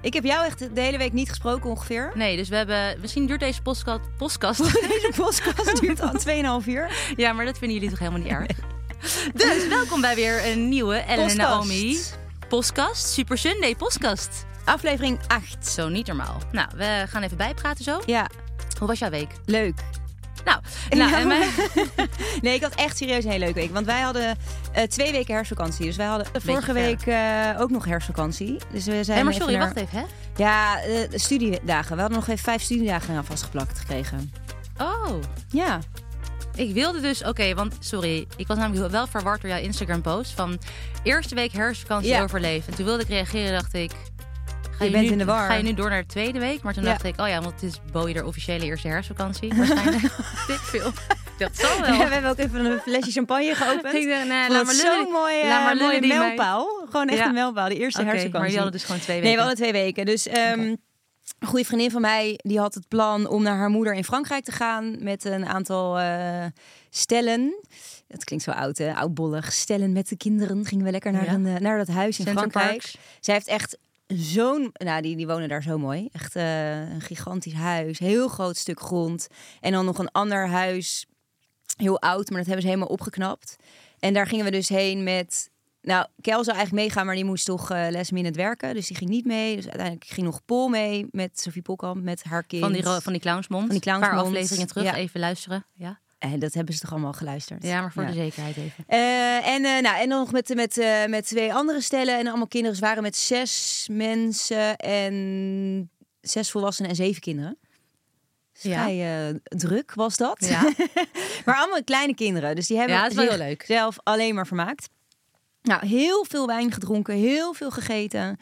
Ik heb jou echt de hele week niet gesproken ongeveer. Nee, dus we hebben... Misschien duurt deze podcast... podcast. Deze podcast duurt al 2,5 uur. ja, maar dat vinden jullie toch helemaal niet erg? Dus welkom bij weer een nieuwe Ellen en. Naomi... Podcast. Super Sunday podcast. Aflevering 8. Zo, niet normaal. Nou, we gaan even bijpraten zo. Ja, Hoe was jouw week? leuk. Nou, nou Ja. en mijn- Nee, ik had echt serieus een hele leuke week. Want wij hadden eh, twee weken herfstvakantie. Dus wij hadden vorige ver. week eh, ook nog herfstvakantie. Dus we zijn Hé, maar sorry, naar- wacht even, hè? Ja, eh, studiedagen. We hadden nog even vijf studiedagen aan vastgeplakt gekregen. Oh, Ja. ik wilde dus... Oké, want sorry. Ik was namelijk wel verward door jouw Instagram-post. Van eerste week herfstvakantie Ja. overleven. En toen wilde ik reageren dacht ik... Ga Je je, bent nu, in de war. Ga je nu door naar de tweede week? Maar toen Ja. dacht ik, oh ja, want het is Bowie de officiële eerste herfstvakantie. Waarschijnlijk. Dik veel. Dat zal wel. we hebben ook even een flesje champagne geopend. Ik dacht, nee, Vond laat maar zo'n lullen. mooi, laat maar mooie die mij- mijlpaal. Gewoon echt Ja. een mijlpaal. De eerste Oké, herfstvakantie. maar jullie hadden dus gewoon twee weken. Nee, we hadden twee weken. Dus ehm, een goede vriendin van mij die had het plan om naar haar moeder in Frankrijk te gaan met een aantal eh, stellen. Dat klinkt zo oud, hè? Oudbollig. Stellen met de kinderen. Gingen we lekker naar, Ja. een, eh, naar dat huis in Center Frankrijk. Parks. Zij heeft echt zo'n... Nou, die, die wonen daar zo mooi. Echt eh, een gigantisch huis. Heel groot stuk grond. En dan nog een ander huis. Heel oud, maar dat hebben ze helemaal opgeknapt. En daar gingen we dus heen met... Nou, Kel zou eigenlijk meegaan, maar die moest toch eh les minute werken. Dus die ging niet mee. Dus uiteindelijk ging nog Pol mee met Sophie Polkamp, met haar kind. Van die, van die clownsmond. Van die Een paar clownsmond. afleveringen terug. Ja. Even luisteren. Ja, En dat hebben ze toch allemaal geluisterd. ja maar voor Ja. de zekerheid even. Eh, en, eh, nou, en dan nog met, met, eh, met twee andere stellen. En allemaal kinderen. Ze waren met zes mensen en zes volwassenen en zeven kinderen. Dus Ja. Vrij druk was dat. Ja. maar allemaal kleine kinderen. Dus die hebben Ja, heel leuk. zelf alleen maar vermaakt. Nou, heel veel wijn gedronken, heel veel gegeten.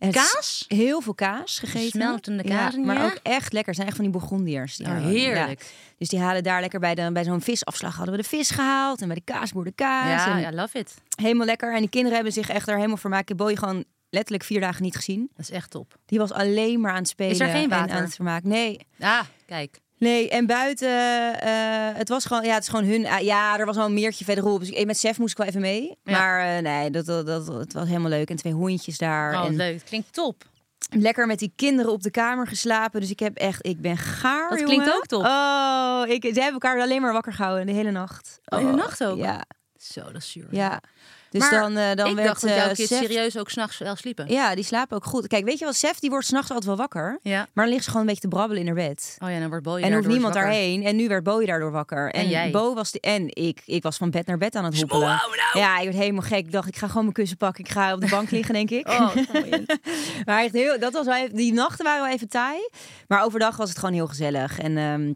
En Kaas? Heel veel kaas gegeten. Smeltende kaas, ja, maar ja? ook echt lekker. Het zijn echt van die Bourgondiërs. Die Oh, heerlijk. ja. Dus die halen daar lekker bij, de, bij zo'n visafslag hadden we de vis gehaald. En bij de kaasboer de kaas. Ja, en love it. Helemaal lekker. En die kinderen hebben zich echt er helemaal vermaakt. Ik heb Boy gewoon letterlijk vier dagen niet gezien. Dat is echt top. Die was alleen maar aan het spelen. Is er geen En water? aan het vermaken. Nee. Ah, kijk. Nee, en buiten, eh, het was gewoon, ja, het is gewoon hun. ah, ja, er was wel een meertje verderop. Dus ik, met Sef moest ik wel even mee. Ja. Maar eh, nee, dat, dat, dat, het was helemaal leuk. En twee hondjes daar. Oh, en leuk. Klinkt top. lekker met die kinderen op de kamer geslapen. Dus ik heb echt, ik ben gaar. Dat jongen. klinkt ook top. Oh, ik, ze hebben elkaar alleen maar wakker gehouden de hele nacht. Oh, de nacht ook? Ja, Zo, dat is zuur. ja. Dus Maar dan, eh, dan ik werd dacht dat jouw eh, kids Sef- serieus ook s'nachts wel sliepen. Ja, die slapen ook goed. Kijk, weet je wat, Sef die wordt s'nachts altijd wel wakker. Ja. Maar dan ligt ze gewoon een beetje te brabbelen in haar bed. Oh ja, dan wordt Bowie En er hoeft daardoor niemand daarheen. En nu werd Bowie daardoor wakker. En, En jij? Bo was de, en ik, ik was van bed naar bed aan het hoepelen. nou. Ja, ik werd helemaal gek. Ik dacht, ik ga gewoon mijn kussen pakken. Ik ga op de bank liggen, denk ik. Oh, maar echt heel, dat was wel even, die nachten waren wel even taai. Maar overdag was het gewoon heel gezellig. En ehm,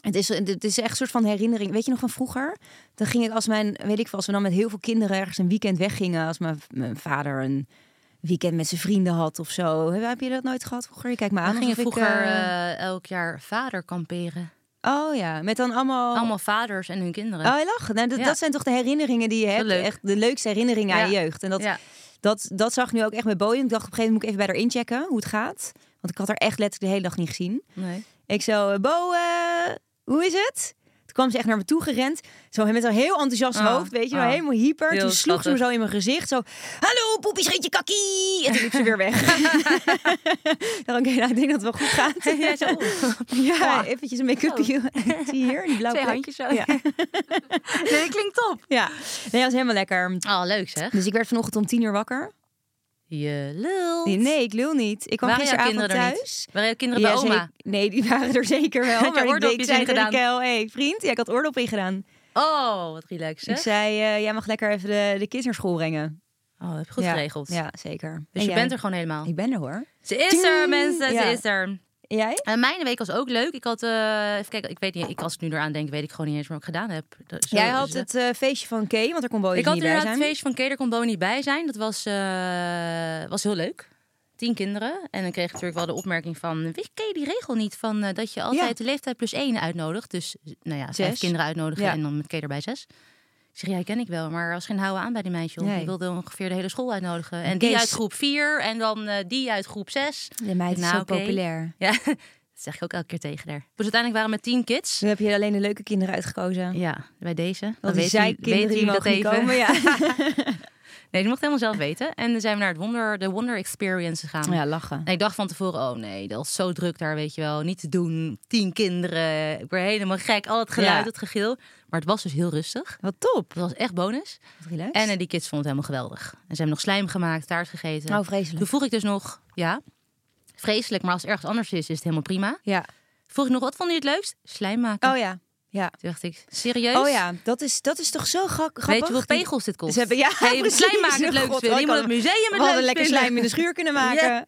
het, is, het is echt een soort van herinnering. Weet je nog van vroeger? Dan ging ik als mijn, weet ik veel, als we dan met heel veel kinderen ergens een weekend weggingen. Als mijn, mijn vader een weekend met zijn vrienden had of zo. Heb, je dat nooit gehad vroeger? Je kijkt me aan. Gingen alsof ik, vroeger eh, eh, elk jaar vader kamperen. Oh ja, met dan allemaal... Allemaal vaders en hun kinderen. Oh, je lacht. Nou, dat, Ja. dat zijn toch de herinneringen die je hebt. leuk. Echt de leukste herinneringen aan je jeugd. En dat, Ja. dat, dat zag ik nu ook echt met Boeing. Ik dacht op een gegeven moment moet ik even bij haar inchecken hoe het gaat. Want ik had haar echt letterlijk de hele dag niet gezien. Nee. Ik zo, Bo, eh, hoe is het? Toen kwam ze echt naar me toe gerend. Zo met een heel enthousiast Ah, hoofd, weet je wel, ah. helemaal hyper. Toen sloeg ze me zo in mijn gezicht. Zo, hallo, poepie, scheetje, kakkie. En toen liep ze weer weg. Dan oké, nou, ik denk dat het wel goed gaat. Ja, zo. Ja, eventjes een make-upje. Zie je hier, die blauwe Twee handjes zo. Ja. Nee, dat klinkt top. ja. Nee, dat was helemaal lekker. Oh, leuk zeg. Dus ik werd vanochtend om tien uur wakker. Je lult. Nee, nee, ik lul niet. Ik kwam Waren gisteravond er thuis. Waren jouw kinderen bij Ja, oma? Nee, die waren er zeker wel. Had je maar ik, zei ingedaan? Kel, hey, vriend, ja, ik had oordop ingedaan. Oh, wat relaxed Ik zei, eh, jij mag lekker even de, de kids naar school brengen. Oh, dat heb je goed ja. geregeld. Ja, zeker. Dus En je jij? bent er gewoon helemaal. Ik ben er hoor. Ze is er, mensen. Ja. Ze is er. En jij? En mijn week was ook leuk. Ik had, eh, even kijken, ik weet niet, ik, als ik nu eraan denk, weet ik gewoon niet eens meer wat ik gedaan heb. Dat- zo- jij had dus, het eh, feestje van Kay, want er kon Ik had niet bij zijn. het feestje van Keder kon Bo niet bij zijn. Dat was, eh, was heel leuk. Tien kinderen. En dan kreeg ik natuurlijk wel de opmerking van... Ken je die regel niet van eh, dat je altijd de leeftijd plus één uitnodigt? Dus nou ja, vijf Zes. kinderen uitnodigen Ja. en dan met Keder bij zes. Ik zeg, ja, ken ik wel. Maar was geen houden aan bij die meisje. Nee. Ik wilde ongeveer de hele school uitnodigen. En die uit groep vier en dan eh, die uit groep zes. De meid is Nou, zo populair. Ja, dat zeg ik ook elke keer tegen haar. Dus uiteindelijk waren we met tien kids. Nu heb je alleen de leuke kinderen uitgekozen. Ja, bij deze. Dan Want die weten jullie- zijkinderen die mogen dat komen. Ja. Nee, die mocht helemaal zelf weten. En dan zijn we naar het Wonder, de Wonder Experience gegaan. ja, lachen. En ik dacht van tevoren, oh nee, dat was zo druk daar, weet je wel. Niet te doen, tien kinderen. Ik ben helemaal gek, al het geluid, Ja. het gegil. Maar het was dus heel rustig. Wat top. Het was echt bonus. Relaxed. En eh, die kids vonden het helemaal geweldig. En ze hebben nog slijm gemaakt, taart gegeten. Oh, vreselijk. Toen vroeg ik dus nog, ja, vreselijk, maar als het ergens anders is, is het helemaal prima. Ja. Vroeg ik nog, wat vond je het leukst? Slijm maken. Oh ja. Ja. Toen dacht ik, serieus? Oh ja, dat is, dat is toch zo grappig. Weet je hoeveel Die- pegels dit kost? Ze hebben, ja, precies. slijm maken het leukst God, vinden. Je moet het museum het We hadden leukst lekker slijm in de schuur kunnen maken.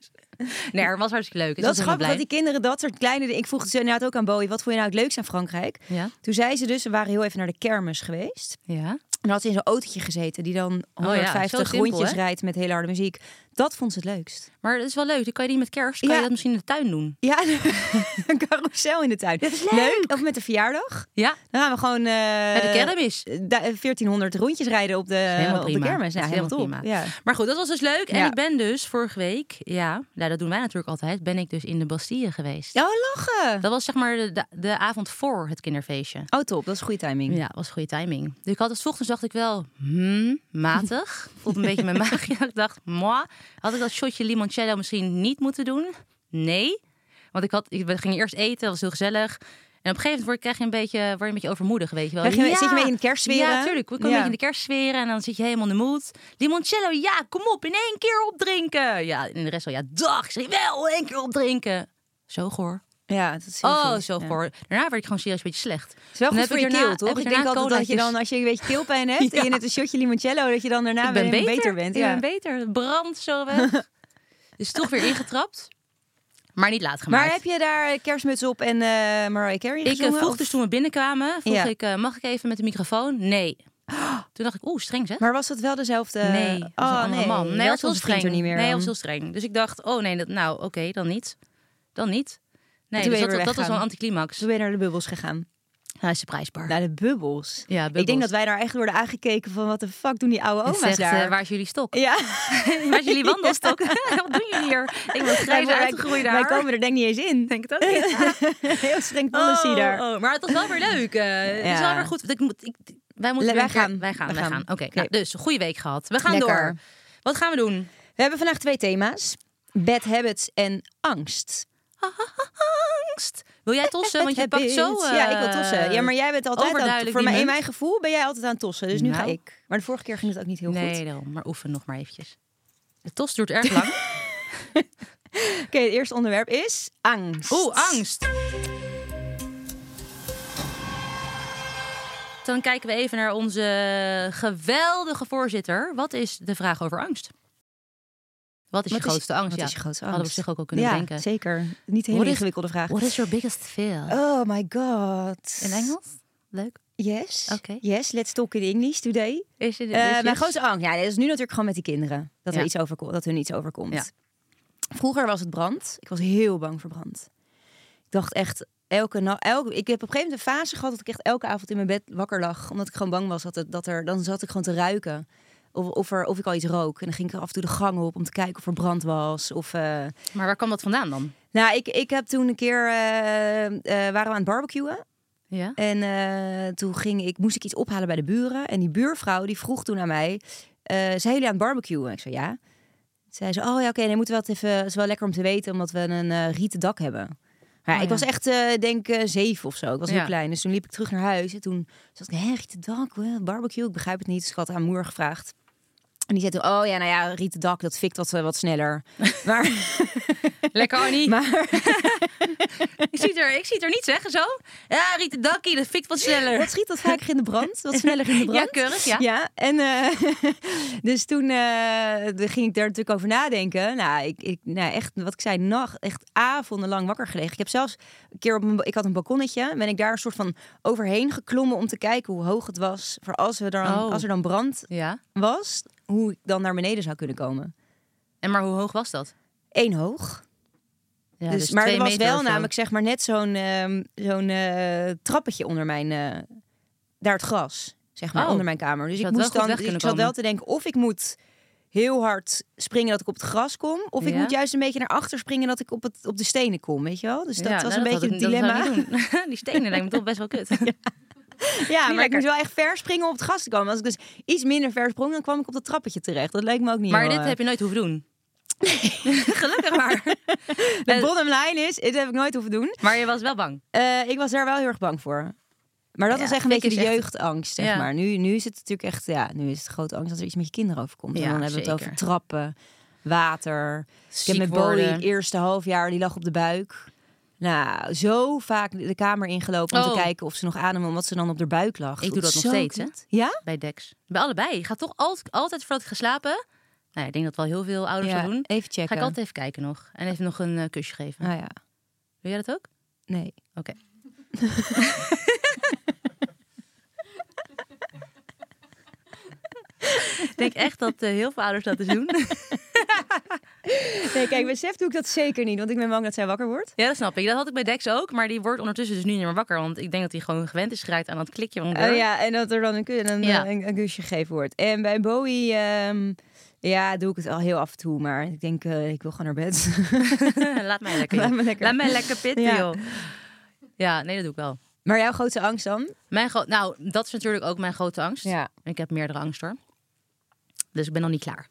Nee, het was hartstikke leuk. Dat is grappig dat die kinderen dat soort kleine... dingen- Ik vroeg het ze inderdaad ook aan Bowie. Wat vond je nou het leukst aan Frankrijk? Ja, Toen zei ze dus, we waren heel even naar de kermis geweest. ja. En dan had ze in zo'n autootje gezeten die dan Oh ja, 150 zo simpel, rondjes hè? rijdt met hele harde muziek. Dat vond ze het leukst. Maar dat is wel leuk. Dan kan je die met kerst, kan Ja. je dat misschien in de tuin doen. Ja, een carousel in de tuin. Dat is leuk. Of met de verjaardag. Ja, Dan gaan we gewoon eh, bij de kermis. da- 1400 rondjes rijden op de, helemaal op de kermis. Dat Ja, helemaal prima. Ja. Maar goed, dat was dus leuk. En Ja. ik ben dus vorige week, ja, nou, dat doen wij natuurlijk altijd, ben ik dus in de Bastille geweest. Oh, lachen. Dat was zeg maar de, de, de avond voor het kinderfeestje. Oh, top. Dat is goede timing. Ja, was goede timing. Dus ik had het 's ochtends dacht ik wel, hmm, matig. Voelde een beetje mijn maagje. Ik dacht, moi, had ik dat shotje limoncello misschien niet moeten doen? Nee. Want ik had, ik- we gingen eerst eten, dat was heel gezellig. En op een gegeven moment word, krijg je een beetje, word je een beetje overmoedig, weet je wel. Je- zit je mee in de kerstsferen? Ja, natuurlijk. We komen Ja. een beetje in de kerstsferen en dan zit je helemaal in de mood. Limoncello, ja, kom op, in één keer opdrinken. Ja, en de rest wel, ja, dag. Ik zeg, wel, één keer opdrinken. Zo goor. Ja, dat is Oh, vies. zo Ja. goor. Daarna werd ik gewoon serieus een beetje slecht. Het is wel goed voor ik je daarna- keel, toch? Ik ik denk altijd dat je dan, als je een beetje keelpijn hebt en je net een shotje limoncello, dat je dan daarna ik ben weer beter. bent. Ik Ja. ben beter. Het brandt zo weg. dus toch weer ingetrapt. Maar niet laat gemaakt. Maar heb je daar kerstmuts op en eh Mariah Carey ik eh, gezongen? vroeg of- dus toen we binnenkwamen, vroeg Ja. ik, eh, mag ik even met de microfoon? Nee. Toen dacht ik, oeh, streng zeg. Maar was het wel dezelfde... nee, dat was oh, een nee. man. Nee, dat was heel streng. er niet meer nee, dat was heel streng. Dus ik dacht, oh nee, dat, nou oké, dan niet. Dan niet. Nee, dus dat, dat was wel een anticlimax. Toen ben je naar de bubbels gegaan. Is de prijsbar. Naar de bubbels. ja, Ik denk dat wij daar echt worden aangekeken van wat de fuck doen die oude oma's zegt, daar. eh, waar is jullie stok? Ja, Waar is jullie wandelstok? Wat doen jullie hier? Ik ben grijs wij, uitgegroeid daar. wij komen er denk ik niet eens in. denk het ook niet. Heel streng policy Oh, daar. oh, maar het was wel weer leuk. eh, Het is wel weer goed. Ik moet, ik, wij moeten Wij een keer- gaan. Wij gaan. Wij gaan. gaan. Oké, Oké. nou, dus een goede week gehad. We gaan Lekker. door. Wat gaan we doen? We hebben vandaag twee thema's. Bad habits en angst. Angst. Wil jij tossen? Want je pakt zo. eh, ja, ik wil tossen. Ja, maar jij bent altijd aan, voor mij, in mijn gevoel ben jij altijd aan het tossen. Dus nu ga Nou. ik. Maar de vorige keer ging het ook niet heel Nee, goed. daarom. Maar oefen nog maar eventjes. De tos duurt erg lang. Oké, het eerste onderwerp is angst. Oeh, angst. Dan kijken we even naar onze geweldige voorzitter. Wat is de vraag over angst? Wat is Wat je is- grootste angst? wat ja, is je grootste Hadden we angst? op zich ook al kunnen ja, denken. zeker. Niet een What hele is- ingewikkelde vraag. What is your biggest fear? Oh my god. In Engels? Leuk. Yes. Oké. Yes, let's talk in English today. Is Eh, mijn grootste angst, ja, dat is nu natuurlijk gewoon met die kinderen. Dat, er iets overko- dat hun iets overkomt. Ja. Vroeger was het brand. Ik was heel bang voor brand. Ik dacht echt, elke nacht... Elke, ik heb op een gegeven moment een fase gehad dat ik echt elke avond in mijn bed wakker lag. Omdat ik gewoon bang was dat, het, dat er... Dan zat ik gewoon te ruiken. Of, of, er, of ik al iets rook. En dan ging ik er af en toe de gang op om te kijken of er brand was. Of, eh, Maar waar kwam dat vandaan dan? Nou, ik, ik heb toen een keer... eh, eh, waren we aan het barbecuen. Ja? En toen ging ik, moest ik iets ophalen bij de buren. En die buurvrouw die vroeg toen aan mij, zijn jullie aan het barbecuen? En ik zei ja. Toen zei ze, oh ja, oké, nee, moeten we dat even, het is wel lekker om te weten, omdat we een rieten dak hebben. Ja, Oh ik was echt, denk eh, zeven of zo. Ik was heel Ja. klein. Dus toen liep ik terug naar huis. En toen zat ik, hé, rieten dak, barbecue, ik begrijp het niet. Dus ik had aan moeder gevraagd. En die zei toen, oh ja, nou ja, rieten dak, dat fikt wat, eh, wat sneller. Maar, Lekker Annie. maar ik, zie het er, ik zie het er niet zeggen zo. Ja, Riet Dakkie, dat fikt wat sneller. wat schiet dat vaker in de brand? Wat sneller in de brand? Ja, keurig, ja. Ja, en eh, dus toen toen ging ik daar natuurlijk over nadenken. Nou, ik, ik, nou, echt, wat ik zei, nacht, echt avondenlang wakker gelegen. Ik heb zelfs een keer op een, ik had een balkonnetje, ben ik daar een soort van overheen geklommen om te kijken hoe hoog het was. Voor als, we dan, Oh. als er dan brand Ja. was, hoe ik dan naar beneden zou kunnen komen. En maar hoe hoog was dat? Eén hoog. Ja, dus, maar twee er was wel namelijk zeg maar net zo'n ehm, zo'n eh, trappetje onder mijn eh, daar het gras, zeg maar Oh. onder mijn kamer. Dus ik moest dan weg ik zat wel te denken of ik moet heel hard springen dat ik op het gras kom, of ik moet juist een beetje naar achter springen dat ik op het op de stenen kom, weet je wel? Dus dat Ja, was nou, een dat beetje een zou dilemma. Die stenen lijkt me toch best wel kut. Ja, maar ik moest wel echt ver springen om op het gras te komen. Als ik dus iets minder ver sprong, dan kwam ik op dat trappetje terecht. Dat leek me ook niet. Maar heel, dit heb je nooit hoeven doen. Gelukkig maar. de bottom line is, dit heb ik nooit hoeven doen. Maar je was wel bang. Eh, ik was daar wel heel erg bang voor. Maar dat Ja, was echt een ik beetje de echt- jeugdangst, zeg Ja. maar. Nu, nu is het natuurlijk echt, ja, nu is het grote angst dat er iets met je kinderen overkomt. en Ja, dan hebben we het over trappen, water. ik heb Ziek worden. Bowie het eerste half jaar, die lag op de buik. Nou, zo vaak de kamer ingelopen om Oh. te kijken of ze nog ademde, omdat ze dan op de buik lag. Ik doe dat nog steeds, hè? Ja? Bij Dex. Bij allebei. Ga toch altijd, altijd voordat ik ga slapen. Nou, ik denk dat wel heel veel ouders ja. dat doen. Even Ga checken. ik altijd even kijken nog. En even nog een eh, kusje geven. Ah ja, Wil jij dat ook? nee. Oké. ik denk echt dat eh, heel veel ouders dat dus doen. Nee, kijk, bij Sef doe ik dat zeker niet, want ik ben bang dat zij wakker wordt. ja, dat snap ik. Dat had ik bij Dex ook. Maar die wordt ondertussen dus nu niet meer wakker. Want ik denk dat hij gewoon gewend is geraakt aan dat klikje. Oh ja, en dat er dan een, ku- een, Ja. een, een kusje gegeven wordt. En bij Bowie, ehm, ja, doe ik het al heel af en toe. Maar ik denk, eh, ik wil gewoon naar bed. Laat mij lekker. Laat me lekker. Laat mij lekker pitten, Ja. joh. Ja, nee, dat doe ik wel. maar jouw grootste angst dan? Mijn nou, dat is natuurlijk ook mijn grote angst. Ja. Ik heb meerdere angst hoor. Dus ik ben nog niet klaar.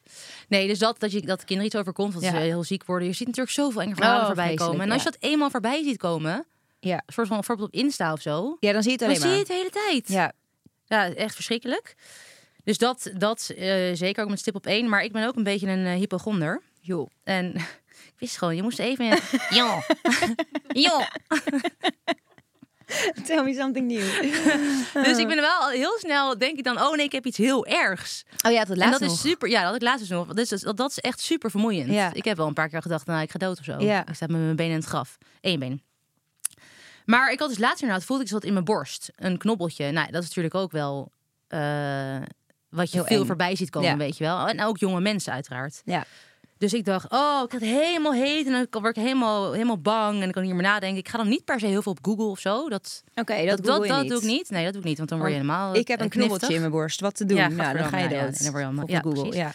Nee, dus dat, dat, je, dat de kinderen iets overkomt, dat Ja. ze heel ziek worden. Je ziet natuurlijk zoveel enge verhalen Oh, voorbij komen. En als ja. je dat eenmaal voorbij ziet komen, Ja. soort van bijvoorbeeld op Insta of zo, Ja, dan zie je het dan alleen zie maar. je het de hele tijd. Ja. Ja, echt verschrikkelijk. Dus dat, dat eh, zeker ook met stip op één. Maar ik ben ook een beetje een eh, hypochonder. Joh. En ik wist gewoon, je moest even... ja. ja. Tell me something new. Dus ik ben wel heel snel, denk ik dan, oh nee, ik heb iets heel ergs. Oh ja, dat En laatste dat is super, ja, dat ik laatst dus nog. Dus dat, dat is echt super vermoeiend. Ja. Ik heb wel een paar keer gedacht, nou, ik ga dood of zo. Ja. Ik sta met mijn benen in het graf. Eén been. Maar ik had dus laatst inderdaad, voelde ik zo wat in mijn borst. Een knobbeltje. Nou, dat is natuurlijk ook wel eh, wat je Heel veel eng. voorbij ziet komen, Ja. weet je wel. En ook jonge mensen uiteraard. Ja. Dus ik dacht, oh, ik had het helemaal heet en dan word ik helemaal, helemaal bang en ik kan hier maar nadenken. Ik ga dan niet per se heel veel op Google of zo. Dat, Oké, dat, dat, dat, dat doe ik niet. Nee, dat doe ik niet, want dan word je helemaal Ik heb een knobbeltje kniftig. in mijn borst. Wat te doen? Ja, nou, dan ga je gadverdamme, ja, dood. ja, dan word je allemaal- Op ja, Google, precies. ja.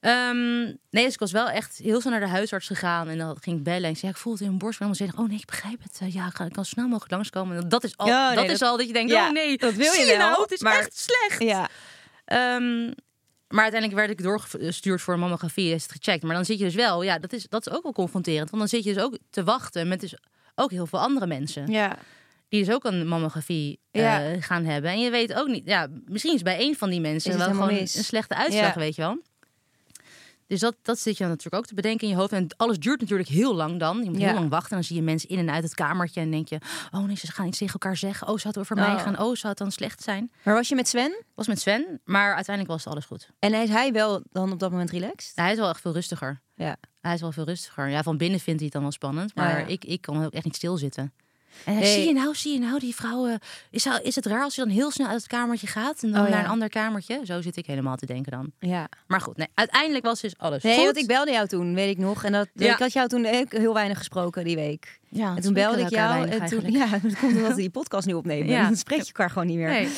Ehm, nee, dus ik was wel echt heel snel naar de huisarts gegaan. En dan ging ik bellen en ik zei, ja, ik voel het in mijn borst. Dan zei ik, oh nee, ik begrijp het. Eh, ja, ik, ga, ik kan snel mogelijk langskomen. En dat is al, nee, dat dat- is al dat je denkt, ja, oh nee, dat wil je zie wel, nou, het is maar- echt slecht. Ja. Ehm, maar uiteindelijk werd ik doorgestuurd voor een mammografie. Is het gecheckt. Maar dan zit je dus wel, ja, dat is, dat is ook wel confronterend. Want dan zit je dus ook te wachten met dus ook heel veel andere mensen. Ja. Die dus ook een mammografie eh, Ja. gaan hebben. En je weet ook niet, ja, misschien is bij één van die mensen wel gewoon mis. een slechte uitslag, Ja. weet je wel. Dus dat, dat zit je dan natuurlijk ook te bedenken in je hoofd. En alles duurt natuurlijk heel lang dan. Je moet Ja. heel lang wachten. En dan zie je mensen in en uit het kamertje. En denk je, oh nee, ze gaan iets tegen elkaar zeggen. Oh, zou het over mij Oh. gaan? Oh, zou het dan slecht zijn? Maar was je met Sven? was met Sven, maar uiteindelijk was alles goed. En is hij wel dan op dat moment relaxed? Hij is wel echt veel rustiger. Ja. Hij is wel veel rustiger. Ja, van binnen vindt hij het dan wel spannend. Maar ja. ik, ik kan ook echt niet stilzitten. En Nee. zie je nou, zie je nou, die vrouwen. Is, dat- is het raar als je dan heel snel uit het kamertje gaat en dan Oh, ja. naar een ander kamertje? Zo zit ik helemaal te denken dan. Ja. Maar goed, nee, uiteindelijk was dus alles Nee, goed. want ik belde jou toen, weet ik nog. En dat, Ja. ik had jou toen heel weinig gesproken die week. ja, En toen belde ik jou. En toen, Ja. ja, dat komt omdat we die podcast nu opnemen. Ja. Dan spreek je elkaar gewoon niet meer. Nee.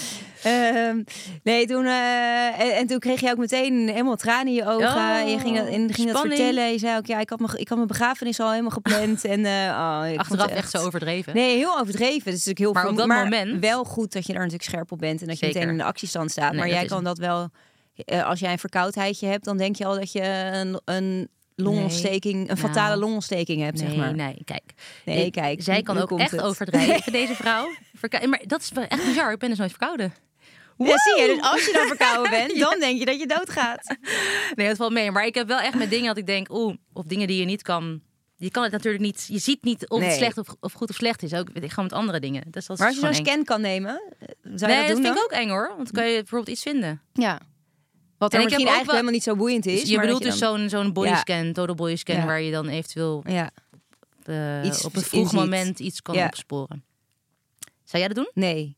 Ehm, nee, toen, eh, en, en toen kreeg je ook meteen helemaal tranen in je ogen. Oh, en je ging, dat, en ging dat vertellen. Je zei ook, ja, ik had mijn, ik had mijn begrafenis al helemaal gepland. en, eh, oh, Achteraf het echt zo overdreven. Nee, heel overdreven. Is natuurlijk heel Maar op dat maar moment- wel goed dat je daar natuurlijk scherp op bent. En dat je Zeker. meteen in de actiestand staat. Nee, maar jij kan dat wel... eh, als jij een verkoudheidje hebt, dan denk je al dat je een, een longontsteking, een fatale Nou. longontsteking hebt, Nee, zeg maar. nee, kijk. Nee, kijk, Zij kan ook echt het. overdrijven, deze vrouw. Verka- maar dat is echt bizar. Ik ben dus nooit verkouden. Ja, zie je, dus als je dan verkouden bent, dan denk je dat je doodgaat. Nee, dat valt mee. Maar ik heb wel echt met dingen dat ik denk, oeh, of dingen die je niet kan. Je kan het natuurlijk niet. Je ziet niet of Nee. het slecht of, of goed of slecht is. Ook gewoon met andere dingen. Dus dat is Maar als je zo'n scan kan nemen, eh, zou je Nee, dat dat doen vind dan? ik ook eng hoor. Want dan kan je bijvoorbeeld iets vinden. Ja. Wat er En misschien ook eigenlijk wel- helemaal niet zo boeiend is. je bedoelt dus je dan- zo'n zo'n body Ja. scan, total body scan, Ja. waar je dan eventueel Ja, eh, Iets op een vroeg inziet. moment iets kan opsporen. Zou jij dat doen? nee.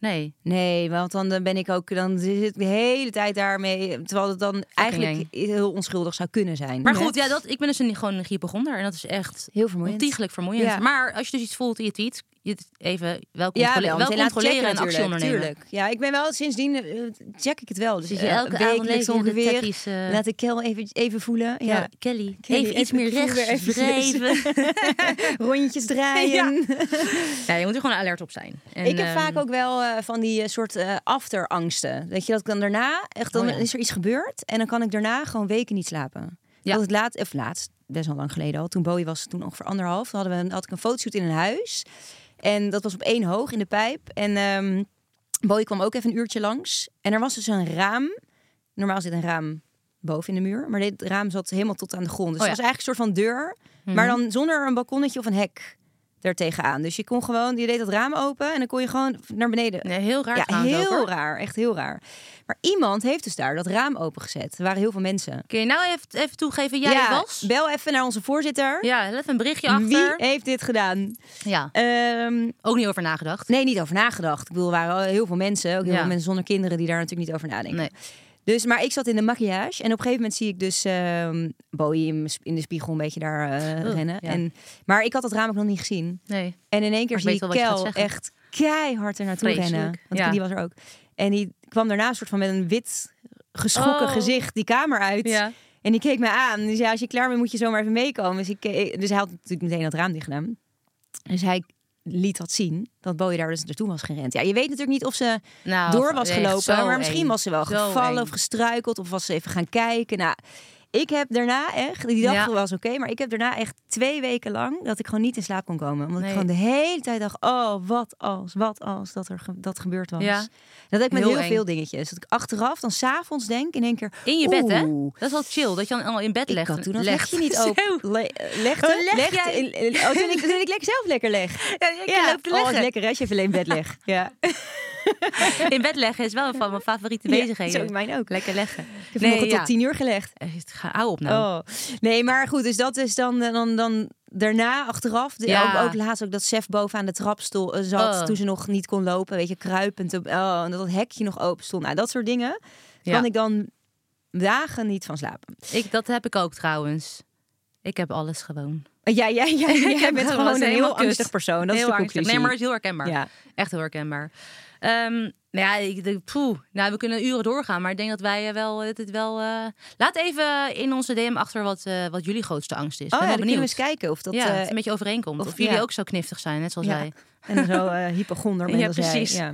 Nee. Nee, want dan ben ik ook, dan zit ik de hele tijd daarmee, terwijl het dan eigenlijk heel onschuldig zou kunnen zijn. Maar goed, ja, dat, ik ben dus een, gewoon een hypochonder. En dat is echt heel vermoeiend. ontiegelijk vermoeiend. Ja. Maar als je dus iets voelt in je tweet, je even wel, Ja, controle- wel, wel controleren en actie natuurlijk, ondernemen. tuurlijk. Ja, ik ben wel sindsdien eh, check ik het wel. Dus Zit je eh, elke avond ongeveer. eh, Laat ik Kel even, even voelen. Ja. Ja, Kelly, Kelly, even iets even- meer rechts drijven. Rondjes draaien. ja, je moet er gewoon alert op zijn. En, ik heb ehm, vaak ook wel van die soort afterangsten. Weet je, dat ik dan daarna, echt dan Oh ja. is er iets gebeurd. En dan kan ik daarna gewoon weken niet slapen. Ja. Dat het laat, of laatst, best wel lang geleden al. Toen Bowie was, toen ongeveer anderhalf. Hadden we, had ik een fotoshoot in een huis. En dat was op één hoog in de pijp. En Bowie kwam ook even een uurtje langs. En er was dus een raam. Normaal zit een raam boven in de muur. Maar dit raam zat helemaal tot aan de grond. Dus Oh het was eigenlijk een soort van deur. Maar dan zonder een balkonnetje of een hek er tegenaan. Dus je kon gewoon, je deed dat raam open en dan kon je gewoon naar beneden. Nee, heel raar ja, heel raar. Echt heel raar. Maar iemand heeft dus daar dat raam opengezet. Er waren heel veel mensen. Kun je nou even, even toegeven, jij ja, was? bel even naar onze voorzitter. Ja, let even een berichtje achter. Wie heeft dit gedaan? Ja, Ehm, ook niet over nagedacht. nee, niet over nagedacht. Ik bedoel, er waren heel veel mensen, ook heel Ja. veel mensen zonder kinderen die daar natuurlijk niet over nadenken. Nee. Dus, maar ik zat in de maquillage en op een gegeven moment zie ik dus ehm Bowie in, de spiegel een beetje daar eh, rennen. ja. En, maar ik had dat raam ook nog niet gezien. Nee. En in één keer zie ik Kel echt keihard er naartoe rennen. Want ja. die was er ook. En die kwam daarna een soort van met een wit geschrokken Oh. gezicht die kamer uit. Ja. En die keek me aan. Die zei, als je klaar bent, moet je zomaar even meekomen. Dus, ik, keek- dus hij had natuurlijk meteen dat raam dicht gedaan. Dus hij liet dat zien, dat Bowie daar dus naartoe was gerend. Ja, je weet natuurlijk niet of ze Nou, door was gelopen. Maar misschien eng. was ze wel Zo gevallen eng. of gestruikeld. Of was ze even gaan kijken. Nou, ik heb daarna echt, die dag Ja. was oké. maar ik heb daarna echt twee weken lang dat ik gewoon niet in slaap kon komen. Omdat Nee. ik gewoon de hele tijd dacht, oh, wat als, wat als dat er ge- dat gebeurd was. Ja. Dat heb ik met Heel veel dingetjes. Dat ik achteraf dan s'avonds denk in één keer... In je bed, hè? Dat is wel chill, dat je dan al in bed ik legt. toen dat legt. legje niet Zo. open. Le legde? Oh, leg jij? Oh, toen ik, toen ik lekker zelf lekker leg. Ja, ik Ja, oh, lekker als je even alleen in bed legt. Ja. In bed leggen is wel een van mijn favoriete Ja, bezigheden. zo, mijn ook. Lekker leggen. Ik heb vanochtend tot tien uur gelegd. Eh, Ga, hou op nou. Oh. Nee, maar goed, dus dat is dan, dan, dan daarna achteraf. Ja. ook, ook laatst ook dat Sef bovenaan de trap stond, eh, zat Oh. toen ze nog niet kon lopen. Weet je, kruipend. Oh, en dat hekje nog open stond. Nou, dat soort dingen Ja. kan ik dan dagen niet van slapen. Ik, dat heb ik ook trouwens. Ik heb alles gewoon. Ja, ja, ja, Ik jij bent gewoon een heel angstig persoon. Dat heel is de angstig. Nee, maar het is heel herkenbaar. Ja. Echt heel herkenbaar. Nou ja, ik, poeh. nou, we kunnen uren doorgaan, maar ik denk dat wij eh, wel, het het wel. eh, Laat even in onze DM achter wat, eh, wat jullie grootste angst is. Oh ben ja, benieuwd. eens kijken of dat... ja, een beetje overeenkomt. Of, of- jullie ja. ook zo kniftig zijn, net zoals Ja. wij. en zo hypochonder bent Ja, als jij. precies. Ja.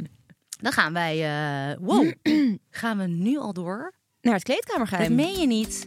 Dan gaan wij. wow, gaan we nu al door? Naar het kleedkamergeheim. Dat meen je niet.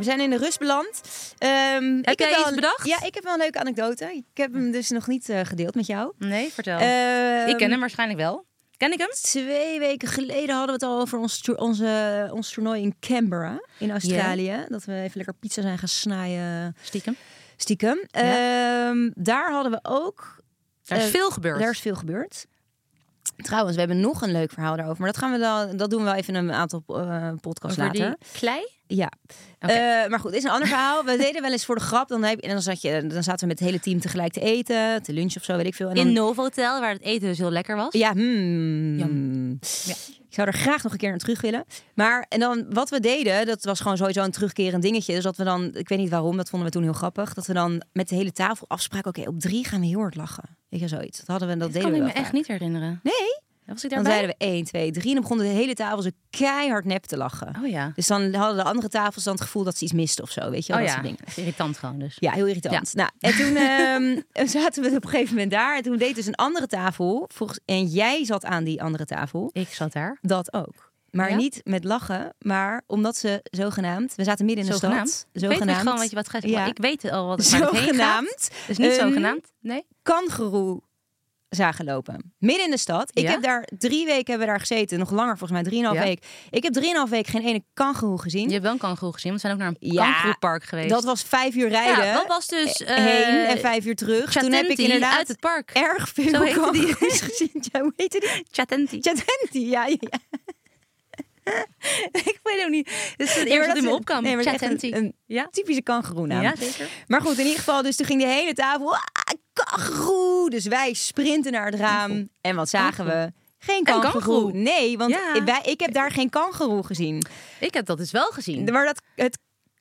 We zijn in de rust beland. Ehm, ik jij wel iets bedacht? Ja, ik heb wel een leuke anekdote. Ik heb hem dus nog niet eh, gedeeld met jou. Nee, vertel. Ehm, ik ken hem waarschijnlijk wel. Ken ik hem? Twee weken geleden hadden we het al over ons, onze, ons toernooi in Canberra in Australië. Dat we even lekker pizza zijn gaan snijden Stiekem. stiekem. Ehm, daar hadden we ook... Daar is Eh, veel gebeurd. Daar is veel gebeurd. Trouwens, we hebben nog een leuk verhaal daarover. Maar dat, gaan we dan, dat doen we wel even een aantal eh podcasts Over later. die klei? Ja. Eh, maar goed, dit is een ander verhaal. We deden wel eens voor de grap. Dan, heb en dan, zat je, dan zaten we met het hele team tegelijk te eten. Te lunchen of zo, weet ik veel. En dan, In Novotel, waar het eten dus heel lekker was. Ja, hmm. Ja. Ik zou er graag nog een keer naar terug willen. Maar en dan wat we deden, dat was gewoon sowieso een terugkerend dingetje. Dus dat we dan, ik weet niet waarom, dat vonden we toen heel grappig. Dat we dan met de hele tafel afspraken. Oké, op drie gaan we heel hard lachen. Weet je, zoiets. Dat hadden we, dat Dat deden kan we ik me echt niet herinneren. Nee? Was ik Dan zeiden we 1, 2, 3. En dan begon de hele tafel zo keihard nep te lachen. Oh ja. Dus dan hadden de andere tafels dan het gevoel dat ze iets misten of zo. Weet je wel, Oh dat ja. soort dingen. Irritant gewoon dus. Ja, heel irritant. Nou, en toen ehm, zaten we op een gegeven moment daar. En toen deed dus een andere tafel. Volgens, en jij zat aan die andere tafel. Ik zat daar. Dat ook. Maar Ja? niet met lachen, maar omdat ze zogenaamd... We zaten midden in de Zogenaamd. stad. Ik weet niet gewoon wat je wat gaat Ja. Ik weet al wat het heen gaat. Zogenaamd. Dus niet zogenaamd. Nee. kangeroe zagen lopen. Midden in de stad. Ik Ja? heb daar drie weken hebben we daar gezeten. Nog langer volgens mij, drieënhalf Ja. week. Ik heb drieënhalf week geen ene kangeroe gezien. Je hebt wel een kangoeroe gezien, want we zijn ook naar een Ja, kangoeroepark geweest. Dat was vijf uur rijden. Ja, dat was dus eh, heen en vijf uur terug. Toen heb ik inderdaad uit het park. erg veel kangoeroes gezien. Ja, hoe heette die? Chatenti. Chatenti, ja, ja, ik weet ook niet. Is het maar eerste dat in me opkwam. nee, een, een Ja? typische kangeroenaam. Ja, zeker. Maar goed, in ieder geval, dus toen ging de hele tafel, ah, kangeroe. Dus wij sprinten naar het raam. En wat zagen we? Geen kangeroe. Nee, want Ja. wij, ik heb daar geen kangeroe gezien. Ik heb dat dus wel gezien. Maar dat, het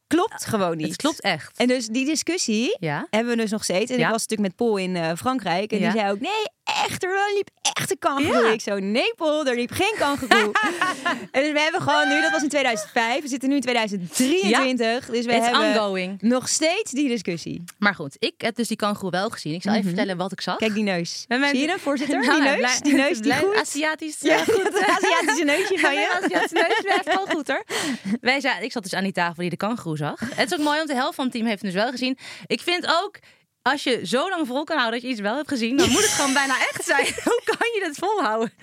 klopt gewoon niet. Het klopt echt. En dus die discussie Ja. hebben we dus nog steeds. En Ja. ik was natuurlijk met Paul in eh, Frankrijk. En die zei ook, nee, echt, er liep echt een kangeroe. Ja. Ik zo, nee Paul, er liep geen kangeroe. en dus we hebben gewoon nu, dat was in 2005. We zitten nu in 2023. Dus we It's hebben ongoing. nog steeds die discussie. Maar goed, ik heb dus die kangoeroe wel gezien. Ik zal even vertellen wat ik zag. Kijk die neus. Mijn- Zie je hem, voorzitter? Nou, die neus, blij- die neus, die goed. Aziatisch. Ja, eh, goed. Aziatische neusje van je. Aziatische neus blijft gewoon goed hoor. Wij zaten, ik zat dus aan die tafel die de kangoeroe zag. Het is ook mooi, want de helft van het team heeft hem dus wel gezien. Ik vind ook, als je zo lang vol kan houden dat je iets wel hebt gezien, dan moet het gewoon bijna echt zijn. Hoe kan je dat volhouden?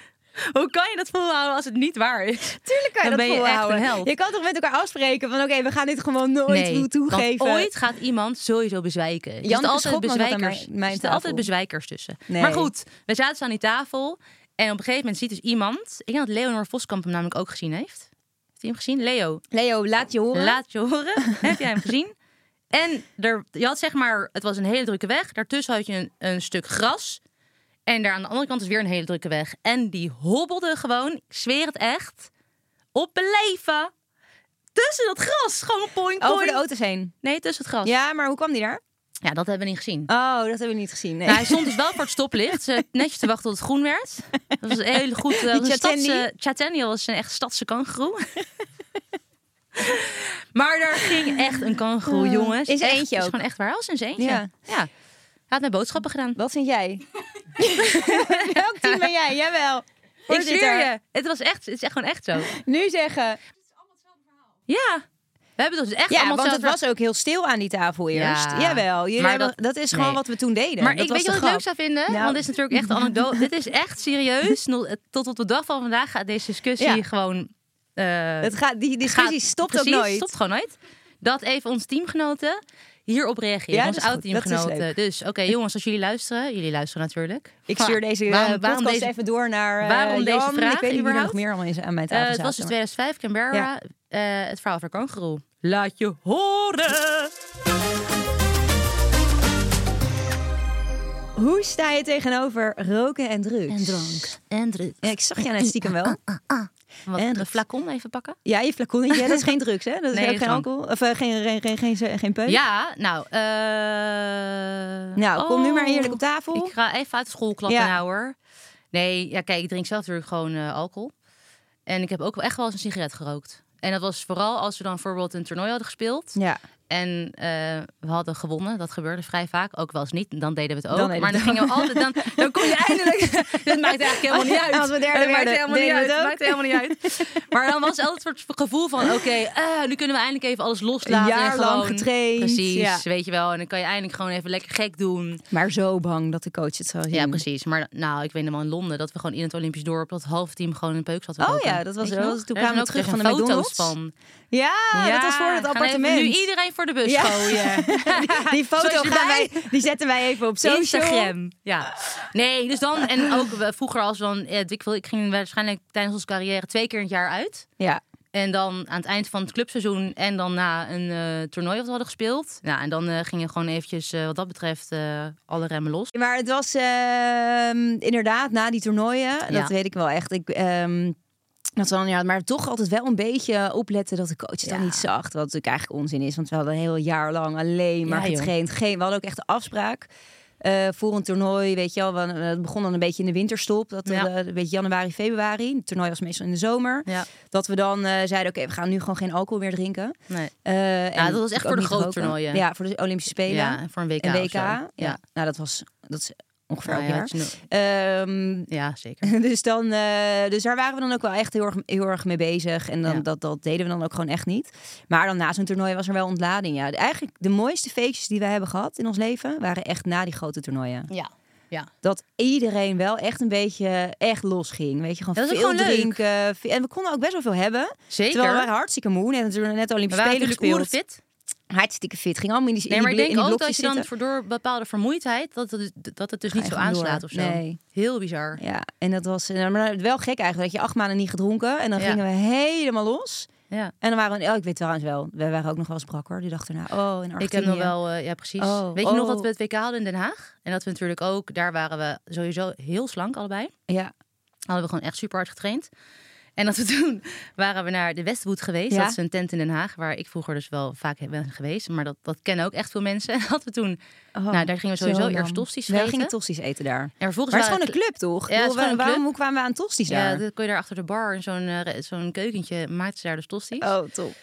Hoe kan je dat volhouden als het niet waar is? Tuurlijk kan je Dan dat ben je echt volhouden. een held. Je kan toch met elkaar afspreken van oké, we gaan dit gewoon nooit Nee, toegeven. ooit gaat iemand sowieso bezwijken. Er Janneke zitten altijd bezwijkers, mijn- mijn er altijd bezwijkers tussen. Nee. Maar goed, we zaten aan die tafel. En op een gegeven moment ziet dus iemand... Ik denk dat Leonor Voskamp hem namelijk ook gezien heeft. Heeft hij hem gezien? Leo, Leo, laat je horen. laat je horen. Heb jij hem gezien? En er, je had zeg maar, het was een hele drukke weg. Daartussen had je een, een stuk gras. En daar aan de andere kant is weer een hele drukke weg. En die hobbelde gewoon, ik zweer het echt, op beleven. Tussen dat gras. Gewoon poing, poing. Over de auto's heen. Nee, tussen het gras. Ja, maar hoe kwam die daar? Ja, dat hebben we niet gezien. Oh, dat hebben we niet gezien. Nee. Nou, hij stond dus wel voor het stoplicht. Ze netjes te wachten tot het groen werd. Dat was een hele goed. Uh, Chatendi? stadse- Chatendi was een echt stadse kangeroe. maar daar ging echt een kangeroe, jongens. In zijn Echt, eentje is ook? gewoon echt waar. In zijn eentje. Ja. Ja. Hij had mijn boodschappen gedaan. Wat vind jij? Welk team ben jij? Jawel. Ik zweer je. Het was echt, het is echt gewoon echt zo. Nu zeggen. Ja. We hebben dus echt Ja, allemaal want het hetzelfde- was ook heel stil aan die tafel eerst. Ja. Jawel. Jullie hebben, dat, dat- is gewoon nee. wat we toen deden. Maar dat ik was weet je wat ik leuk zou vinden? Nou. Want dit is natuurlijk echt een anekdote. dit is echt serieus. Tot op de dag van vandaag gaat deze discussie Ja. gewoon... eh, Het gaat, die discussie gaat- stopt precies, ook nooit. stopt gewoon nooit. Dat even onze teamgenoten hierop reageren. Ja, is is oud-teamgenoten. Dus oké, jongens, als jullie luisteren. Jullie luisteren natuurlijk. Ik stuur deze eh, waarom, deze, even door naar eh, waarom deze Jan. vraag Ik weet niet wie er nog meer allemaal in- aan mijn tafel het was dus zaten, 2005, Canberra. Ja. Het verhaal van kangeroe. Laat je horen! Hoe sta je tegenover roken en drugs? En drank. En drugs. Ja, ik zag je net stiekem wel. Wat, En een drugs. flacon even pakken? Ja, je flaconnetje. Ja, dat is geen drugs, hè? Dat is Nee, ook geen alcohol. Of eh, geen, geen, geen, geen, geen, peuk. Ja, nou. eh Nou, kom nu maar oh. heerlijk op tafel. Ik ga even uit de school klappen Ja. nou hoor. Nee, ja, kijk, ik drink zelf natuurlijk gewoon eh, alcohol. En ik heb ook wel echt wel eens een sigaret gerookt. En dat was vooral als we dan bijvoorbeeld een toernooi hadden gespeeld. Ja. En eh, we hadden gewonnen. Dat gebeurde vrij vaak. Ook wel eens niet. Dan deden we het ook. Dan maar dan het gingen we altijd... Dan, dan kon je eindelijk... Het maakt eigenlijk helemaal niet uit. Als we derde het maakt helemaal niet uit. het Het maakt helemaal niet uit. Maar dan was altijd een soort gevoel van... Oké, eh, nu kunnen we eindelijk even alles loslaten. Een jaar en lang gewoon, getraind, Precies, ja. weet je wel. En dan kan je eindelijk gewoon even lekker gek doen. Maar zo bang dat de coach het zou zien. Ja, precies. Maar nou, ik weet nog wel in Londen dat we gewoon in het Olympisch dorp dat half team gewoon een peuk zat te Oh ja, dat was- dat was- toen kwamen we terug van de foto's McDonald's. van. Ja, dat was voor het appartement. Nu iedereen voor de bus Ja. gooien. Die foto Zoals je gaan wij, die zetten wij even op social. Instagram. Ja. Nee, dus dan en ook vroeger als dan, ja, ik, wil, ik ging waarschijnlijk tijdens onze carrière twee keer in het jaar uit. Ja. En dan aan het eind van het clubseizoen en dan na een eh, toernooi dat we hadden gespeeld. Ja, en dan eh, gingen gewoon eventjes eh, wat dat betreft alle remmen los. Maar het was ehm, inderdaad na die toernooien, Ja. dat weet ik wel echt. Ik, ehm, dat dan, ja, maar toch altijd wel een beetje opletten dat de coach het dan niet zag. Wat natuurlijk eigenlijk onzin is, want we hadden een heel jaar lang alleen maar Ja, getraind. Geen, we hadden ook echt de afspraak. eh, voor een toernooi, weet je wel, we, het begon dan een beetje in de winterstop, dat Ja. eh, een beetje januari, februari. Het toernooi was meestal in de zomer. Ja, Dat we dan eh, zeiden, oké, we gaan nu gewoon geen alcohol meer drinken. nee. Eh, Ja, dat was echt voor de grote toernooien. Ja, voor de Olympische Spelen. Ja, en voor een WK. Een. Ja. Ja. Nou, dat was dat is ongeveer Nou elk ja, jaar. Ehm, ja, zeker. dus, dan, eh, dus daar waren we dan ook wel echt heel erg, heel erg mee bezig. En dan, Ja. dat, dat deden we dan ook gewoon echt niet. Maar dan na zo'n toernooi was er wel ontlading. Ja. Eigenlijk de mooiste feestjes die we hebben gehad in ons leven... waren echt na die grote toernooien. Ja. Ja. Dat iedereen wel echt een beetje echt losging. Weet je, gewoon dat veel gewoon drinken. En we konden ook best wel veel hebben. Zeker. Terwijl we waren hartstikke moe. Net, natuurlijk net Olympische waren Spelen gespeeld. fit. Hartstikke fit. Ging allemaal in die, Nee, in maar ik die, denk in ook dat je dan voor door bepaalde vermoeidheid, dat het, dat het dus Ga niet zo door. aanslaat of zo. Nee. Heel bizar. Ja, en dat was eh, maar wel gek eigenlijk. Dat je acht maanden niet gedronken. En dan Ja. gingen we helemaal los. Ja. En dan waren we, oh, ik weet trouwens wel, we waren ook nog wel eens brak hoor. Die dag erna, oh, in Argentinië. Ik heb nog wel, eh, ja precies. Oh, Weet je nog oh. dat we het WK hadden in Den Haag? En dat we natuurlijk ook, daar waren we sowieso heel slank allebei. Ja, Hadden we gewoon echt super hard getraind. En dat we toen waren we naar de Westwood geweest. Ja. Dat is een tent in Den Haag, waar ik vroeger dus wel vaak ben geweest. Maar dat, dat kennen ook echt veel mensen. En we toen, Oh, nou daar gingen we sowieso eerst tosti's We eten. gingen tosti's eten daar. En vervolgens Maar het is gewoon een club toch? Ja, waarom hoe kwamen we aan tosti's Ja, dan kon je daar achter de bar in zo'n eh, zo'n keukentje maakten ze daar dus tosti's. Oh, top.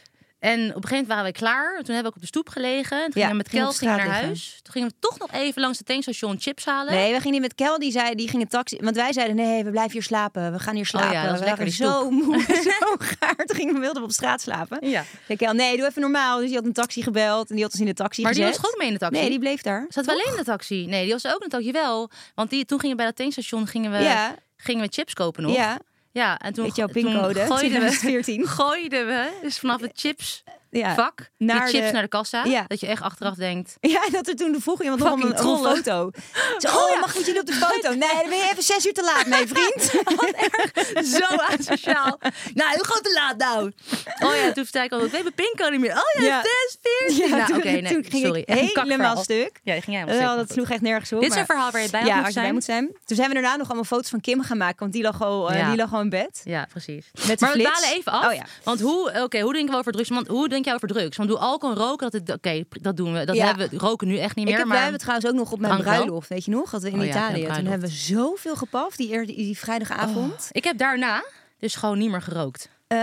En op een gegeven moment waren we klaar. Toen hebben we ook op de stoep gelegen. Toen gingen we met straat naar liggen. huis. Toen gingen we toch nog even langs het tankstation chips halen. Nee, we gingen niet met Kel, die zei, die ging een taxi. Want wij zeiden, nee, we blijven hier slapen. We gaan hier slapen. Oh ja, dat we lekker, waren die zo moe, zo gaar. Toen gingen we wilden we op straat slapen. Ja. Zei Kel, nee, doe even normaal. Dus die had een taxi gebeld en die had ons in de taxi Maar die gezet. was ook mee in de taxi. Nee, die bleef daar. Zat wel alleen in de taxi? Nee, die was ook in de taxi. Wel. Want die, toen gingen we bij dat tankstation gingen we, Ja, gingen we chips kopen nog. ja. Ja, en toen, Weet jouw pincode? gooiden we, 2014. gooiden we dus vanaf het chips Ja. vak Naar die chips de- naar de kassa. Ja. Dat je echt achteraf denkt. Ja, dat er toen vroeg iemand nog om een, om een foto. Zo, oh, mag ik met jullie op de foto? Nee, dan ben je even zes uur te laat mee, vriend. Zo asociaal. nou, hoe groot te laat nou? Oh ja, toen vertelde ik al, weet mijn pincode niet meer. Oh ja, Ja. 6, 14. Ja, nou, oké, nee, toen ging sorry. ik Een helemaal stuk. Ja, ging jij Wel, helemaal dat stuk. sloeg echt nergens op. Dit is een verhaal waar je bij ja, moet als je bij zijn. moet zijn. Toen zijn we daarna nog allemaal foto's van Kim gaan maken, want die lag al, eh, Ja. die lag al in bed. Ja, precies. Met de maar we dalen even af. Oh ja. Want hoe, oké, hoe denken we over drugs? Want hoe denk jij over drugs? Want doe alcohol en roken, dat, het- oké, dat doen we. Dat Ja. hebben we roken nu echt niet Ik meer. heb, maar wij hebben trouwens ook nog op mijn bruiloft, weet je nog? Dat we in Oh ja, Italië. Toen hebben we zoveel gepaft die, eer- die, vrijdagavond. ik heb daarna dus gewoon niet meer gerookt. Eh,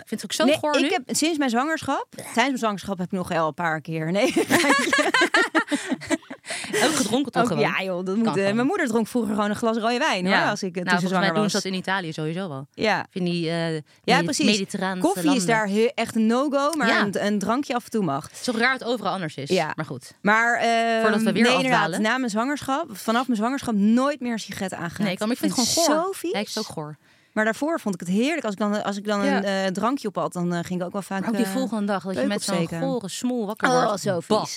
Ik vind het ook zo nee, goor ik nu. heb sinds mijn zwangerschap, tijdens mijn zwangerschap heb ik nog wel een paar keer. Nee, ook gedronken toch ook, gewoon. ja joh, dat moet. eh, mijn moeder dronk vroeger gewoon een glas rode wijn hoor, als ik eh, nou, tussen zwanger doen was. ze dat in Italië sowieso wel. Ja, vind die eh ja precies. Koffie is daar echt een no-go, maar Ja. een, een drankje af en toe mag. Het is toch raar het overal anders is. Ja. Maar goed. Maar eh, Voordat we weer nee, inderdaad, na mijn zwangerschap, vanaf mijn zwangerschap nooit meer een sigaret aangeraakt. Nee, ik, kan- maar ik vind het gewoon goor. zo vies. Ja, ik vind het ook goor. Maar daarvoor vond ik het heerlijk. Als ik dan, als ik dan Ja. een drankje op had, dan ging ik ook wel vaak... Maar ook die volgende dag, dat je met zo'n gore smoel wakker Oh, wordt. zo vies.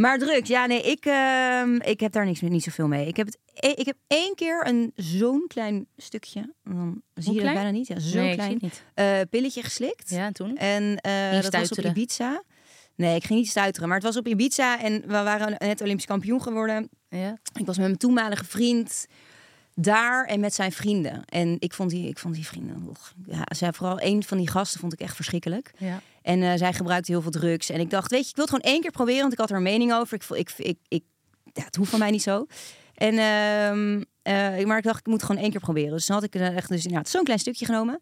Maar drugs, ja, nee, ik, ehm, ik heb daar niks, niet zoveel mee. Ik heb, het, e- ik heb één keer een zo'n klein stukje, dan zie je het bijna niet, ja, zo Nee, ik zie klein, eh, pilletje geslikt. Ja, en toen? En eh, dat was op? Ibiza. Nee, ik ging niet stuiteren, maar het was op Ibiza en we waren net Olympisch kampioen geworden. Ja. Ik was met mijn toenmalige vriend daar en met zijn vrienden. En ik vond die, ik vond die vrienden, och, ja, zij, vooral een van die gasten vond ik echt verschrikkelijk. Ja. En eh, zij gebruikte heel veel drugs. En ik dacht, weet je, ik wil het gewoon één keer proberen, want ik had er een mening over. Ik, ik, ik, ik, ja, het hoeft van mij niet zo. En, eh, maar ik dacht, ik moet het gewoon één keer proberen. Dus dan had ik echt dus, inderdaad zo'n klein stukje genomen.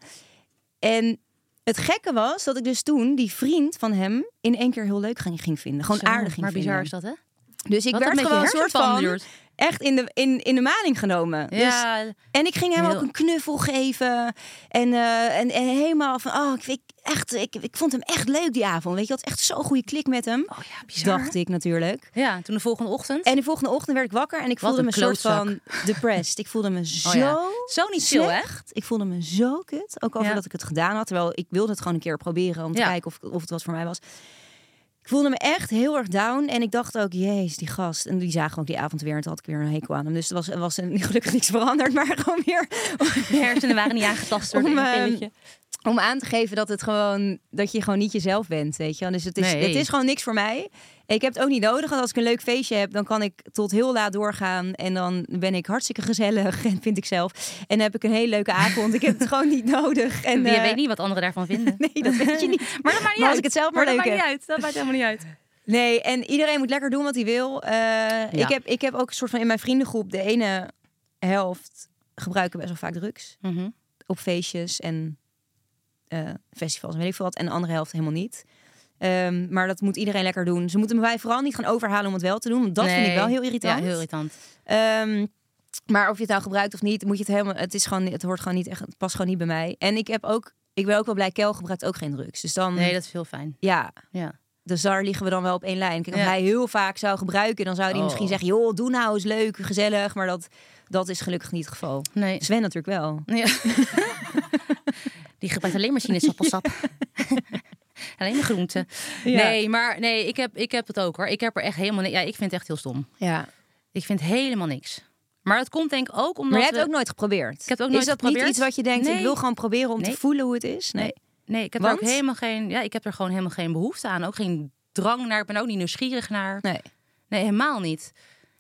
En Het gekke was dat ik dus toen die vriend van hem in één keer heel leuk ging, ging vinden. Gewoon Zo, aardig ging Maar bizar vinden. is dat, hè? Dus ik Wat werd gewoon een soort van duurt. Echt in de, in, in de maling genomen. Dus- Ja, en ik ging hem Heel- ook een knuffel geven. En, eh, en, en helemaal van, oh, ik, ik, echt, ik, ik vond hem echt leuk die avond. Weet je, had echt zo'n goede klik met hem. oh ja, bizar. dacht ik natuurlijk. Ja, toen de volgende ochtend. En de volgende ochtend werd ik wakker en ik Wat voelde me een een soort van depressed. Ik voelde me zo Oh ja. Zo niet chill, hè? slecht. Ik voelde me zo kut. Ook over Ja. dat ik het gedaan had. Terwijl ik wilde het gewoon een keer proberen om te kijken of, of het wat voor mij was. Ik voelde me echt heel erg down. En ik dacht ook, jezus, die gast. En die zagen ook die avond weer. En toen had ik weer een hekel aan hem. Dus er was, er was gelukkig niks veranderd. Maar gewoon weer De hersenen waren niet aangetast door Om, een ehm, om aan te geven dat het gewoon dat je gewoon niet jezelf bent, weet je. Dus het is, Nee. het is gewoon niks voor mij. Ik heb het ook niet nodig. Want als ik een leuk feestje heb, dan kan ik tot heel laat doorgaan en dan ben ik hartstikke gezellig, en vind ik zelf. En dan heb ik een hele leuke avond. Ik heb het gewoon niet nodig. En je eh, weet niet wat anderen daarvan vinden. Nee, dat weet je niet. Maar dat maakt niet Maar als uit. ik het zelf maar dat leuk maakt niet uit. Dat maakt helemaal niet uit. Nee, en iedereen moet lekker doen wat hij wil. Eh, ik, heb, ik heb ook een soort van in mijn vriendengroep de ene helft gebruiken best wel vaak drugs Mhm. op feestjes en eh, festivals en weet ik veel wat. En de andere helft helemaal niet. Ehm, maar dat moet iedereen lekker doen. Ze moeten mij vooral niet gaan overhalen om het wel te doen. Want dat vind ik wel heel irritant. Ja, heel irritant. Ehm, maar of je het nou gebruikt of niet, moet je het helemaal. Het is gewoon, het hoort gewoon niet echt. Het past gewoon niet bij mij. En ik heb ook, ik ben ook wel blij. Kel gebruikt ook geen drugs. Dus dan, Nee, dat is heel fijn. ja. Ja. Dus daar liggen we dan wel op één lijn. Kijk, als Ja. hij heel vaak zou gebruiken, dan zou hij Oh. misschien zeggen: joh, doe nou eens leuk, gezellig. Maar dat, dat is gelukkig niet het geval. Nee. Sven natuurlijk wel. Ja. Die gebruikt alleen maar sinaasappelsap. alleen maar groenten. Ja. Nee, maar nee, ik heb, ik heb het ook hoor. Ik heb er echt helemaal niks. Ja, ik vind het echt heel stom. Ja. Ik vind helemaal niks. Maar het komt denk ik ook omdat Maar je hebt we- het ook nooit geprobeerd. Ik heb het ook nooit is dat geprobeerd. niet iets wat je denkt, ik wil gewoon proberen om Nee. te voelen hoe het is? Nee. Nee. Nee, ik heb Want? er ook helemaal geen. Ja, ik heb er gewoon helemaal geen behoefte aan. Ook geen drang naar. Ik ben ook niet nieuwsgierig naar. Nee. Nee, helemaal niet.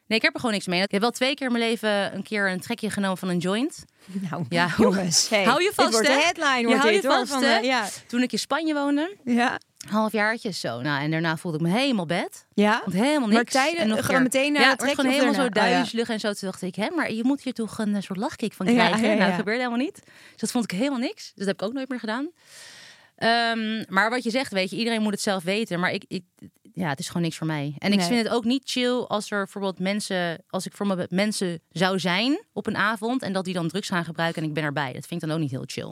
Nee, ik heb er gewoon niks mee. Ik heb wel twee keer in mijn leven een keer een trekje genomen van een joint. Nou, Ja, jongens. Hey, hou je dit vast, wordt hè? de headline, Je wordt dit, je vast, van, ja. Toen ik in Spanje woonde, Ja. halfjaartje zo. Nou, en daarna voelde ik me helemaal bed. Ja? Want helemaal niks. Maar tijden- en nog een gewoon meteen na ja, het gewoon helemaal zo daarna? Oh, ja. duizelig en zo. Toen dacht ik, hè, maar je moet hier toch een eh, soort lachkick van krijgen. ja, Nou, dat gebeurde helemaal niet. Dus dat vond ik helemaal niks. Dus dat heb ik ook nooit meer gedaan. Ehm, maar wat je zegt, weet je, iedereen moet het zelf weten. Maar ik, ik, ja, het is gewoon niks voor mij. En ik vind het ook niet chill als er bijvoorbeeld mensen, als ik voor me mensen zou zijn op een avond en dat die dan drugs gaan gebruiken en ik ben erbij. Dat vind ik dan ook niet heel chill.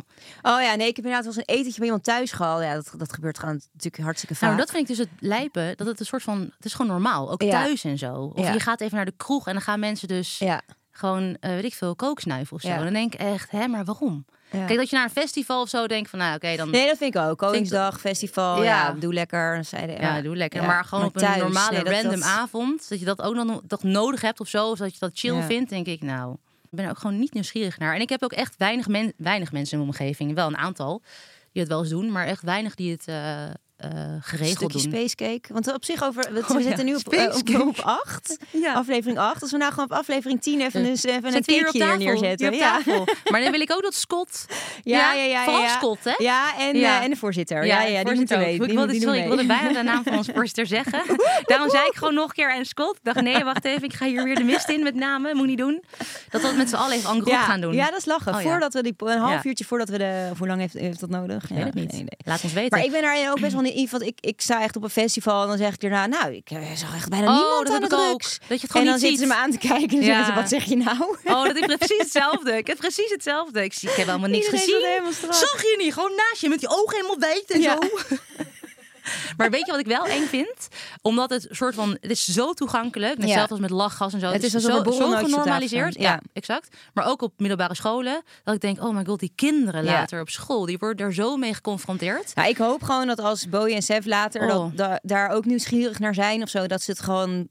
Oh ja, nee, ik heb inderdaad wel eens een etentje bij iemand thuis gehad. Ja, dat, dat gebeurt gewoon natuurlijk hartstikke vaak. Nou, dat vind ik dus het lijpen, dat het een soort van, het is gewoon normaal, ook Ja. thuis en zo. Of Ja. je gaat even naar de kroeg en dan gaan mensen dus Ja. gewoon, eh, weet ik veel, kooksnuiven of zo. En dan denk ik echt, hè, maar waarom? Ja. Kijk, dat je naar een festival of zo denkt van, nou oké, dan Nee, dat vind ik ook. Koningsdag, festival, ja, Ja. doe lekker. Dan zeiden, ja, doe lekker. Ja. Maar gewoon op een normale nee, random dat- avond, dat je dat ook nog dat nodig hebt of zo, of dat je dat chill Ja. vindt, denk ik, nou, ik ben er ook gewoon niet nieuwsgierig naar. En ik heb ook echt weinig, men, weinig mensen in mijn omgeving, wel een aantal die het wel eens doen, maar echt weinig die het eh, eh, geregeld stukje doen. spacecake. Want op zich over... We, Oh ja, zitten nu op, eh, op acht. Ja. Aflevering 8. Als we nou gewoon op aflevering 10 even, Ja. even een Zet hier cakeje neerzetten. Ja. Maar dan wil ik ook dat Scott. Ja, ja, ja, Vooral. Scott, hè? Ja, en, eh, en de voorzitter. Ja, ja, die moeten. Ik Die, wilde, die sorry, ik wilde mee. bijna de naam van onze voorzitter zeggen. Daarom zei ik gewoon nog een keer en Scott. Ik dacht, nee, wacht even, ik ga hier weer de mist in met namen. Moet niet doen. Dat we het met z'n allen even en gaan doen. Ja, dat is lachen. Oh, voordat we die, een half uurtje voordat we de... Hoe lang heeft, heeft dat nodig? Ik weet het niet. Laat ons weten. Maar ik ben daar ook best wel naïef, want ik, ik sta echt op een festival en dan zeg ik daarna, nou, ik eh, zag echt bijna Oh, niemand dat aan de ik ook. drugs. Dat je het en dan niet zitten ze me aan te kijken en Ja. zeggen ze, wat zeg je nou? Oh, dat is precies hetzelfde. Ik heb precies hetzelfde. Ik, zie, ik heb helemaal niks Iedereen gezien. Zag je niet? Gewoon naast je met die ogen helemaal wijd en Ja. zo. Maar weet je wat ik wel eng vind? Omdat het soort van, het is zo toegankelijk, net Ja. zelfs als met lachgas en zo. Het is zo, alsof er zo tafel genormaliseerd. Ja. Ja. exact. Maar ook op middelbare scholen, dat ik denk, oh my god, die kinderen Ja. later op school, die worden er zo mee geconfronteerd. Nou, ik hoop gewoon dat als Bowie en Sef later Oh. dat, da- daar ook nieuwsgierig naar zijn of zo, dat ze het gewoon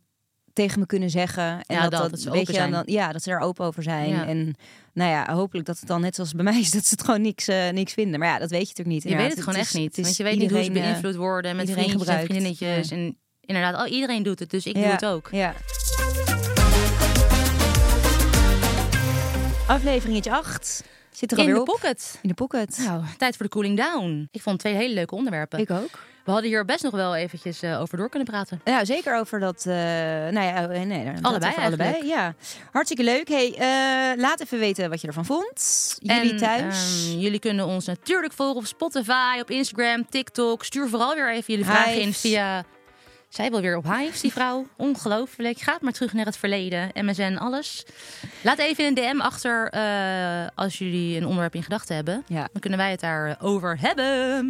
tegen me kunnen zeggen. En Ja, dat, dat, dat, dat ze weet open je, zijn. Dan, ja, dat ze daar open over zijn. Ja. En nou ja, hopelijk dat het dan net zoals bij mij is, dat ze het gewoon niks, eh, niks vinden. Maar ja, dat weet je natuurlijk niet. Je weet het gewoon echt niet. Want je weet niet hoe ze iedereen, eh, beïnvloed worden met iedereen vriendjes en gebruikt. vriendinnetjes. Ja. En inderdaad, al, iedereen doet het, dus ik doe het ook. Ja. Afleveringetje 8. Zit er in alweer de op. pocket. In de pocket. Nou, tijd voor de cooling down. Ik vond twee hele leuke onderwerpen. Ik ook. We hadden hier best nog wel eventjes eh, over door kunnen praten. Ja, zeker over dat. eh nou ja, eh, nee, Allebei allebei. Ja, hartstikke leuk. Hey, eh, laat even weten wat je ervan vond. Jullie en, thuis. ehm, jullie kunnen ons natuurlijk volgen op Spotify, op Instagram, TikTok. Stuur vooral weer even jullie vragen in via... Zij wil weer op Hives, die vrouw. Ongelooflijk. Gaat maar terug naar het verleden. MSN, alles. Laat even een DM achter eh, als jullie een onderwerp in gedachten hebben. Ja. Dan kunnen wij het daarover hebben.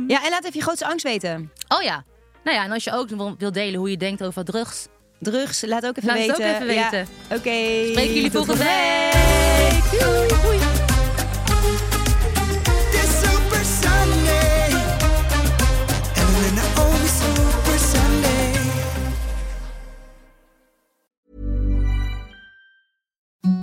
ja, en laat even je grootste angst weten. Oh ja. Nou ja, en als je ook wil- wil delen hoe je denkt over drugs. Drugs, laat ook even Laat het weten. ook even Ja, weten. Oké. Spreken jullie volgende week. Doei. Doei.